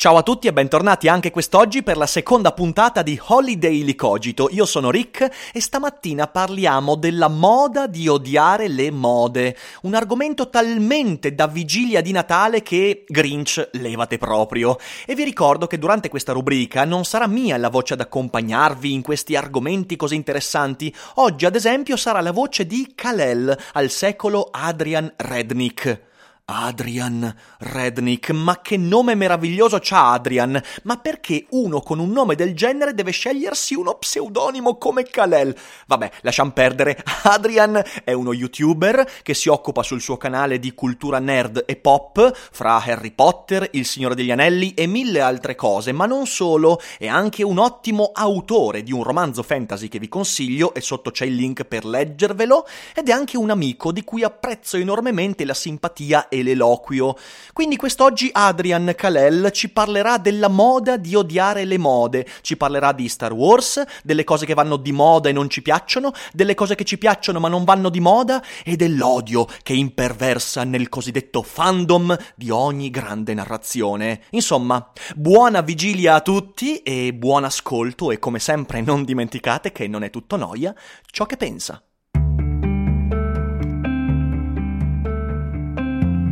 Ciao a tutti e bentornati anche quest'oggi per la seconda puntata di Holiday Licogito. Io sono Rick e stamattina parliamo della moda di odiare le mode. Un argomento talmente da vigilia di Natale che Grinch levate proprio. E vi ricordo che durante questa rubrica non sarà mia la voce ad accompagnarvi in questi argomenti così interessanti. Oggi, ad esempio, sarà la voce di Kalel, al secolo Adrian Rednick. Adrian Rednick, ma che nome meraviglioso c'ha Adrian! Ma perché uno con un nome del genere deve scegliersi uno pseudonimo come Kalel? Vabbè, lasciam perdere. Adrian è uno youtuber che si occupa sul suo canale di cultura nerd e pop, fra Harry Potter, Il Signore degli Anelli e mille altre cose, ma non solo, è anche un ottimo autore di un romanzo fantasy che vi consiglio e sotto c'è il link per leggervelo, ed è anche un amico di cui apprezzo enormemente la simpatia e e l'eloquio. Quindi quest'oggi Adrian Kalel ci parlerà della moda di odiare le mode, ci parlerà di Star Wars, delle cose che vanno di moda e non ci piacciono, delle cose che ci piacciono ma non vanno di moda e dell'odio che imperversa nel cosiddetto fandom di ogni grande narrazione. Insomma, buona vigilia a tutti e buon ascolto e come sempre non dimenticate che non è tutto noia ciò che pensa.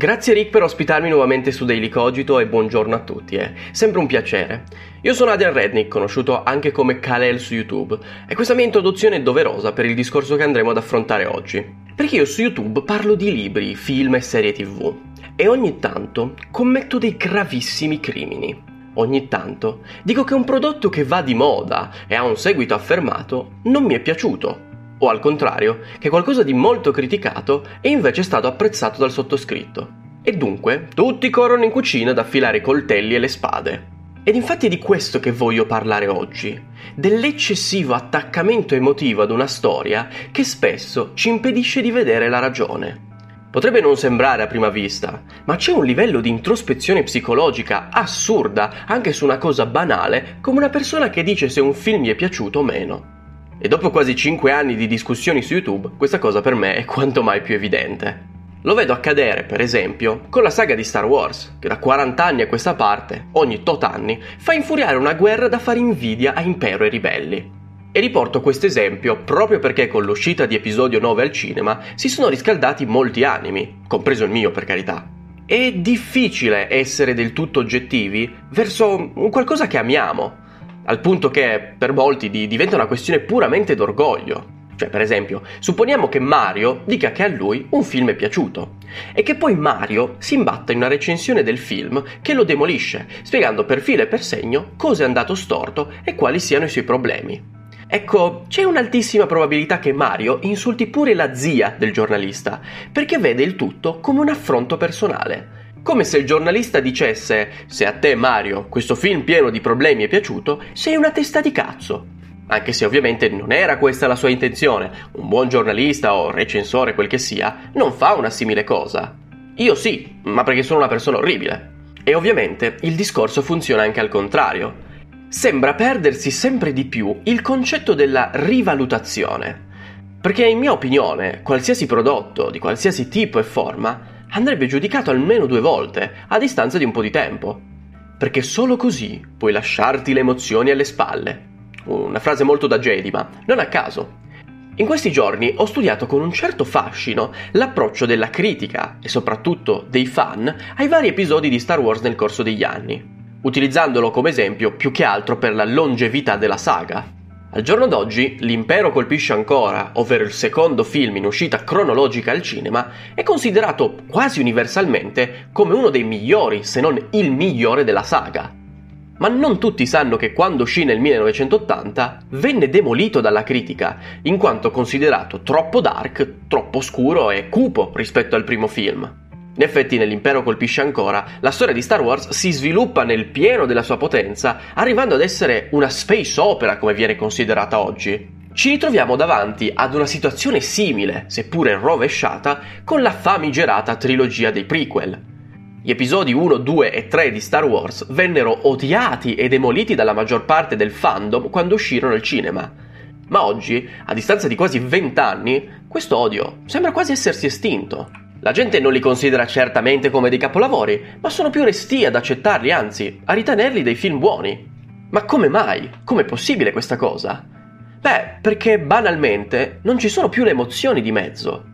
Grazie Rick per ospitarmi nuovamente su Daily Cogito e buongiorno a tutti, è sempre un piacere. Io sono Adrian Rednick, conosciuto anche come Kalel su YouTube, e questa mia introduzione è doverosa per il discorso che andremo ad affrontare oggi. Perché io su YouTube parlo di libri, film e serie tv e ogni tanto commetto dei gravissimi crimini. Ogni tanto dico che un prodotto che va di moda e ha un seguito affermato non mi è piaciuto. O al contrario, che qualcosa di molto criticato è invece stato apprezzato dal sottoscritto. E dunque tutti corrono in cucina ad affilare i coltelli e le spade. Ed infatti è di questo che voglio parlare oggi, dell'eccessivo attaccamento emotivo ad una storia che spesso ci impedisce di vedere la ragione. Potrebbe non sembrare a prima vista, ma c'è un livello di introspezione psicologica assurda anche su una cosa banale come una persona che dice se un film gli è piaciuto o meno. E dopo quasi 5 anni di discussioni su YouTube, questa cosa per me è quanto mai più evidente. Lo vedo accadere, per esempio, con la saga di Star Wars, che da 40 anni a questa parte, ogni tot anni, fa infuriare una guerra da fare invidia a impero e ribelli. E riporto questo esempio proprio perché con l'uscita di episodio 9 al cinema si sono riscaldati molti animi, compreso il mio per carità. È difficile essere del tutto oggettivi verso un qualcosa che amiamo, al punto che per molti diventa una questione puramente d'orgoglio, cioè, per esempio, supponiamo che Mario dica che a lui un film è piaciuto e che poi Mario si imbatta in una recensione del film che lo demolisce, spiegando per filo e per segno cosa è andato storto e quali siano i suoi problemi. Ecco, c'è un'altissima probabilità che Mario insulti pure la zia del giornalista, perché vede il tutto come un affronto personale. Come se il giornalista dicesse: Se a te, Mario, questo film pieno di problemi è piaciuto, sei una testa di cazzo anche se ovviamente non era questa la sua intenzione. Un buon giornalista o recensore, quel che sia, non fa una simile cosa. Io sì, ma perché sono una persona orribile. E ovviamente il discorso funziona anche al contrario. Sembra perdersi sempre di più il concetto della rivalutazione. Perché in mia opinione, qualsiasi prodotto, di qualsiasi tipo e forma, andrebbe giudicato almeno due volte, a distanza di un po' di tempo. Perché solo così puoi lasciarti le emozioni alle spalle una frase molto da Jedi, ma non a caso. In questi giorni ho studiato con un certo fascino l'approccio della critica e soprattutto dei fan ai vari episodi di Star Wars nel corso degli anni, utilizzandolo come esempio più che altro per la longevità della saga. Al giorno d'oggi, L'impero colpisce ancora, ovvero il secondo film in uscita cronologica al cinema, è considerato quasi universalmente come uno dei migliori, se non il migliore della saga ma non tutti sanno che quando uscì nel 1980 venne demolito dalla critica, in quanto considerato troppo dark, troppo scuro e cupo rispetto al primo film. In effetti, nell'impero colpisce ancora, la storia di Star Wars si sviluppa nel pieno della sua potenza, arrivando ad essere una space opera come viene considerata oggi. Ci ritroviamo davanti ad una situazione simile, seppure rovesciata, con la famigerata trilogia dei prequel. Gli episodi 1, 2 e 3 di Star Wars vennero odiati e demoliti dalla maggior parte del fandom quando uscirono al cinema. Ma oggi, a distanza di quasi 20 anni, questo odio sembra quasi essersi estinto. La gente non li considera certamente come dei capolavori, ma sono più resti ad accettarli, anzi, a ritenerli dei film buoni. Ma come mai? Com'è possibile questa cosa? Beh, perché banalmente non ci sono più le emozioni di mezzo.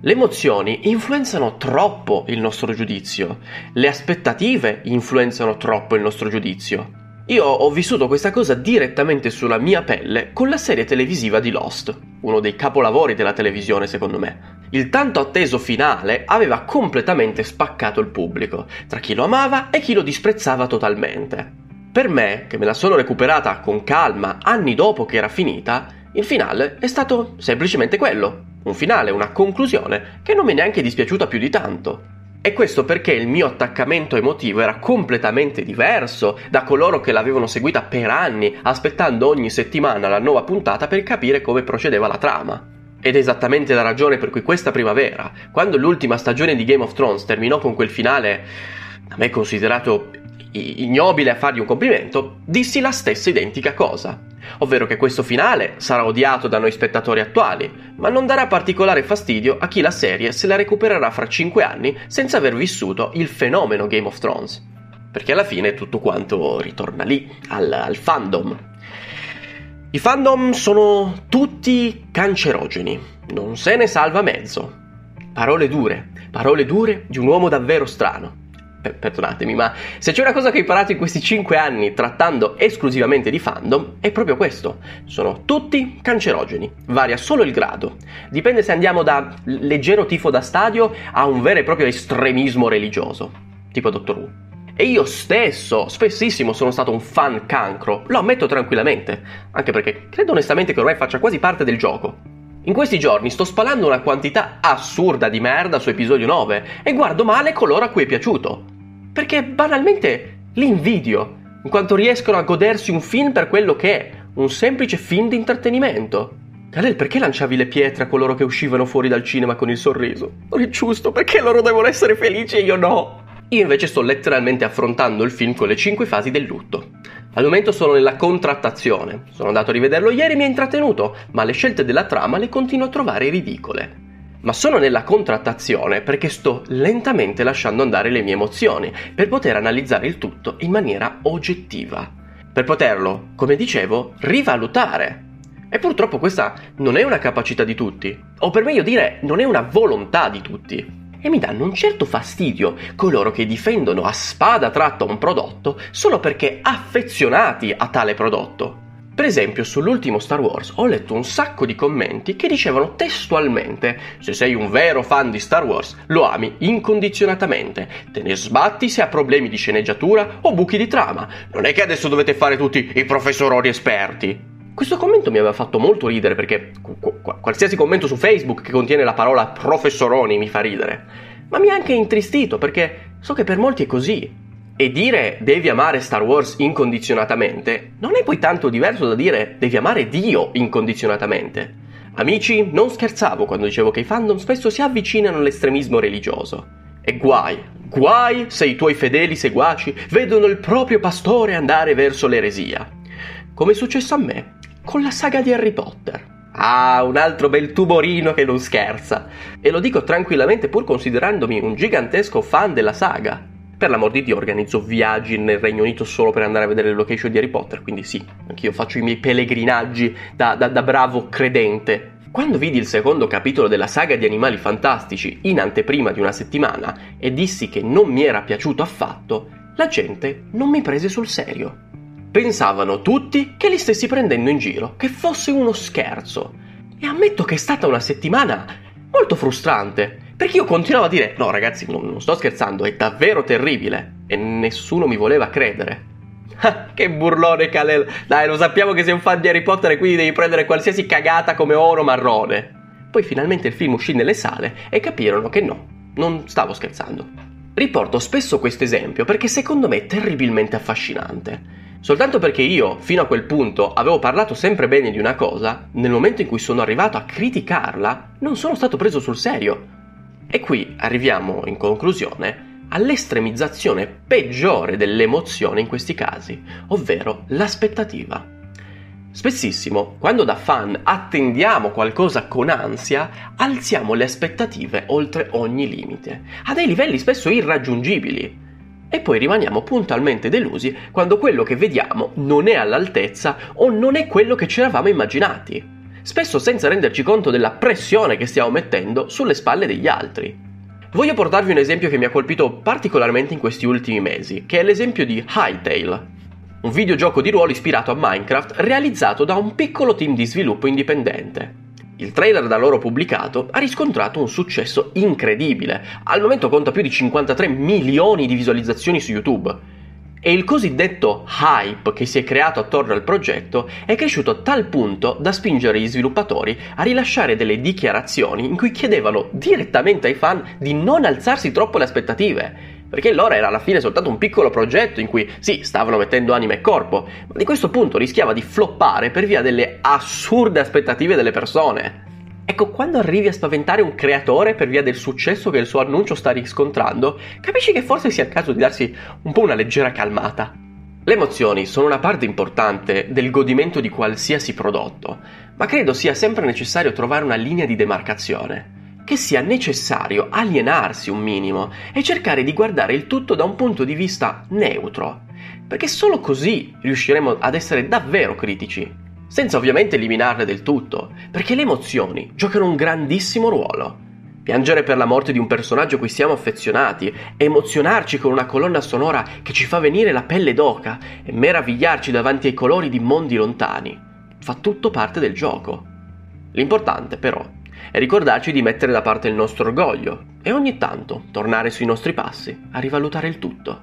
Le emozioni influenzano troppo il nostro giudizio, le aspettative influenzano troppo il nostro giudizio. Io ho vissuto questa cosa direttamente sulla mia pelle con la serie televisiva di Lost, uno dei capolavori della televisione secondo me. Il tanto atteso finale aveva completamente spaccato il pubblico, tra chi lo amava e chi lo disprezzava totalmente. Per me, che me la sono recuperata con calma anni dopo che era finita, il finale è stato semplicemente quello. Un finale, una conclusione, che non mi è neanche dispiaciuta più di tanto. E questo perché il mio attaccamento emotivo era completamente diverso da coloro che l'avevano seguita per anni, aspettando ogni settimana la nuova puntata per capire come procedeva la trama. Ed è esattamente la ragione per cui questa primavera, quando l'ultima stagione di Game of Thrones terminò con quel finale a me considerato ignobile a fargli un complimento, dissi la stessa identica cosa, ovvero che questo finale sarà odiato da noi spettatori attuali, ma non darà particolare fastidio a chi la serie se la recupererà fra 5 anni senza aver vissuto il fenomeno Game of Thrones. Perché alla fine tutto quanto ritorna lì, al, al fandom. I fandom sono tutti cancerogeni, non se ne salva mezzo. Parole dure, parole dure di un uomo davvero strano perdonatemi, ma se c'è una cosa che ho imparato in questi 5 anni trattando esclusivamente di fandom, è proprio questo. Sono tutti cancerogeni, varia solo il grado. Dipende se andiamo da leggero tifo da stadio a un vero e proprio estremismo religioso, tipo Doctor Who. E io stesso, spessissimo, sono stato un fan cancro, lo ammetto tranquillamente, anche perché credo onestamente che ormai faccia quasi parte del gioco. In questi giorni sto spalando una quantità assurda di merda su episodio 9 e guardo male coloro a cui è piaciuto. Perché banalmente li invidio, in quanto riescono a godersi un film per quello che è, un semplice film di intrattenimento. Kalel, perché lanciavi le pietre a coloro che uscivano fuori dal cinema con il sorriso? Non è giusto, perché loro devono essere felici e io no? Io invece sto letteralmente affrontando il film con le 5 fasi del lutto. Al momento sono nella contrattazione. Sono andato a rivederlo ieri e mi ha intrattenuto, ma le scelte della trama le continuo a trovare ridicole. Ma sono nella contrattazione perché sto lentamente lasciando andare le mie emozioni per poter analizzare il tutto in maniera oggettiva. Per poterlo, come dicevo, rivalutare. E purtroppo questa non è una capacità di tutti, o per meglio dire, non è una volontà di tutti e mi danno un certo fastidio coloro che difendono a spada tratta un prodotto solo perché affezionati a tale prodotto. Per esempio, sull'ultimo Star Wars ho letto un sacco di commenti che dicevano testualmente: Se sei un vero fan di Star Wars, lo ami incondizionatamente, te ne sbatti se ha problemi di sceneggiatura o buchi di trama. Non è che adesso dovete fare tutti i professoroni esperti. Questo commento mi aveva fatto molto ridere perché qualsiasi commento su Facebook che contiene la parola professoroni mi fa ridere, ma mi ha anche intristito perché so che per molti è così. E dire devi amare Star Wars incondizionatamente non è poi tanto diverso da dire devi amare Dio incondizionatamente. Amici, non scherzavo quando dicevo che i fandom spesso si avvicinano all'estremismo religioso. E guai, guai se i tuoi fedeli seguaci vedono il proprio pastore andare verso l'eresia. Come è successo a me con la saga di Harry Potter. Ah, un altro bel tuborino che non scherza. E lo dico tranquillamente pur considerandomi un gigantesco fan della saga. Per l'amor di Dio organizzo viaggi nel Regno Unito solo per andare a vedere le location di Harry Potter, quindi sì, anch'io faccio i miei pellegrinaggi da, da, da bravo credente. Quando vidi il secondo capitolo della saga di Animali Fantastici in anteprima di una settimana e dissi che non mi era piaciuto affatto, la gente non mi prese sul serio. Pensavano tutti che li stessi prendendo in giro, che fosse uno scherzo. E ammetto che è stata una settimana molto frustrante, perché io continuavo a dire, no ragazzi, non, non sto scherzando, è davvero terribile. E nessuno mi voleva credere. Ah, che burlone Kalel! Dai, lo sappiamo che sei un fan di Harry Potter e quindi devi prendere qualsiasi cagata come oro marrone. Poi finalmente il film uscì nelle sale e capirono che no, non stavo scherzando. Riporto spesso questo esempio perché secondo me è terribilmente affascinante. Soltanto perché io, fino a quel punto, avevo parlato sempre bene di una cosa, nel momento in cui sono arrivato a criticarla, non sono stato preso sul serio. E qui arriviamo, in conclusione, all'estremizzazione peggiore dell'emozione in questi casi, ovvero l'aspettativa. Spessissimo, quando da fan attendiamo qualcosa con ansia, alziamo le aspettative oltre ogni limite, a dei livelli spesso irraggiungibili e poi rimaniamo puntualmente delusi quando quello che vediamo non è all'altezza o non è quello che ci eravamo immaginati, spesso senza renderci conto della pressione che stiamo mettendo sulle spalle degli altri. Voglio portarvi un esempio che mi ha colpito particolarmente in questi ultimi mesi, che è l'esempio di Hytale, un videogioco di ruolo ispirato a Minecraft realizzato da un piccolo team di sviluppo indipendente. Il trailer da loro pubblicato ha riscontrato un successo incredibile, al momento conta più di 53 milioni di visualizzazioni su YouTube. E il cosiddetto hype che si è creato attorno al progetto è cresciuto a tal punto da spingere gli sviluppatori a rilasciare delle dichiarazioni in cui chiedevano direttamente ai fan di non alzarsi troppo le aspettative, perché loro era alla fine soltanto un piccolo progetto in cui sì, stavano mettendo anima e corpo, ma di questo punto rischiava di floppare per via delle assurde aspettative delle persone. Ecco, quando arrivi a spaventare un creatore per via del successo che il suo annuncio sta riscontrando, capisci che forse sia il caso di darsi un po' una leggera calmata. Le emozioni sono una parte importante del godimento di qualsiasi prodotto, ma credo sia sempre necessario trovare una linea di demarcazione che sia necessario alienarsi un minimo e cercare di guardare il tutto da un punto di vista neutro, perché solo così riusciremo ad essere davvero critici, senza ovviamente eliminarle del tutto, perché le emozioni giocano un grandissimo ruolo. Piangere per la morte di un personaggio a cui siamo affezionati, emozionarci con una colonna sonora che ci fa venire la pelle d'oca e meravigliarci davanti ai colori di mondi lontani, fa tutto parte del gioco. L'importante però e ricordarci di mettere da parte il nostro orgoglio e ogni tanto tornare sui nostri passi a rivalutare il tutto.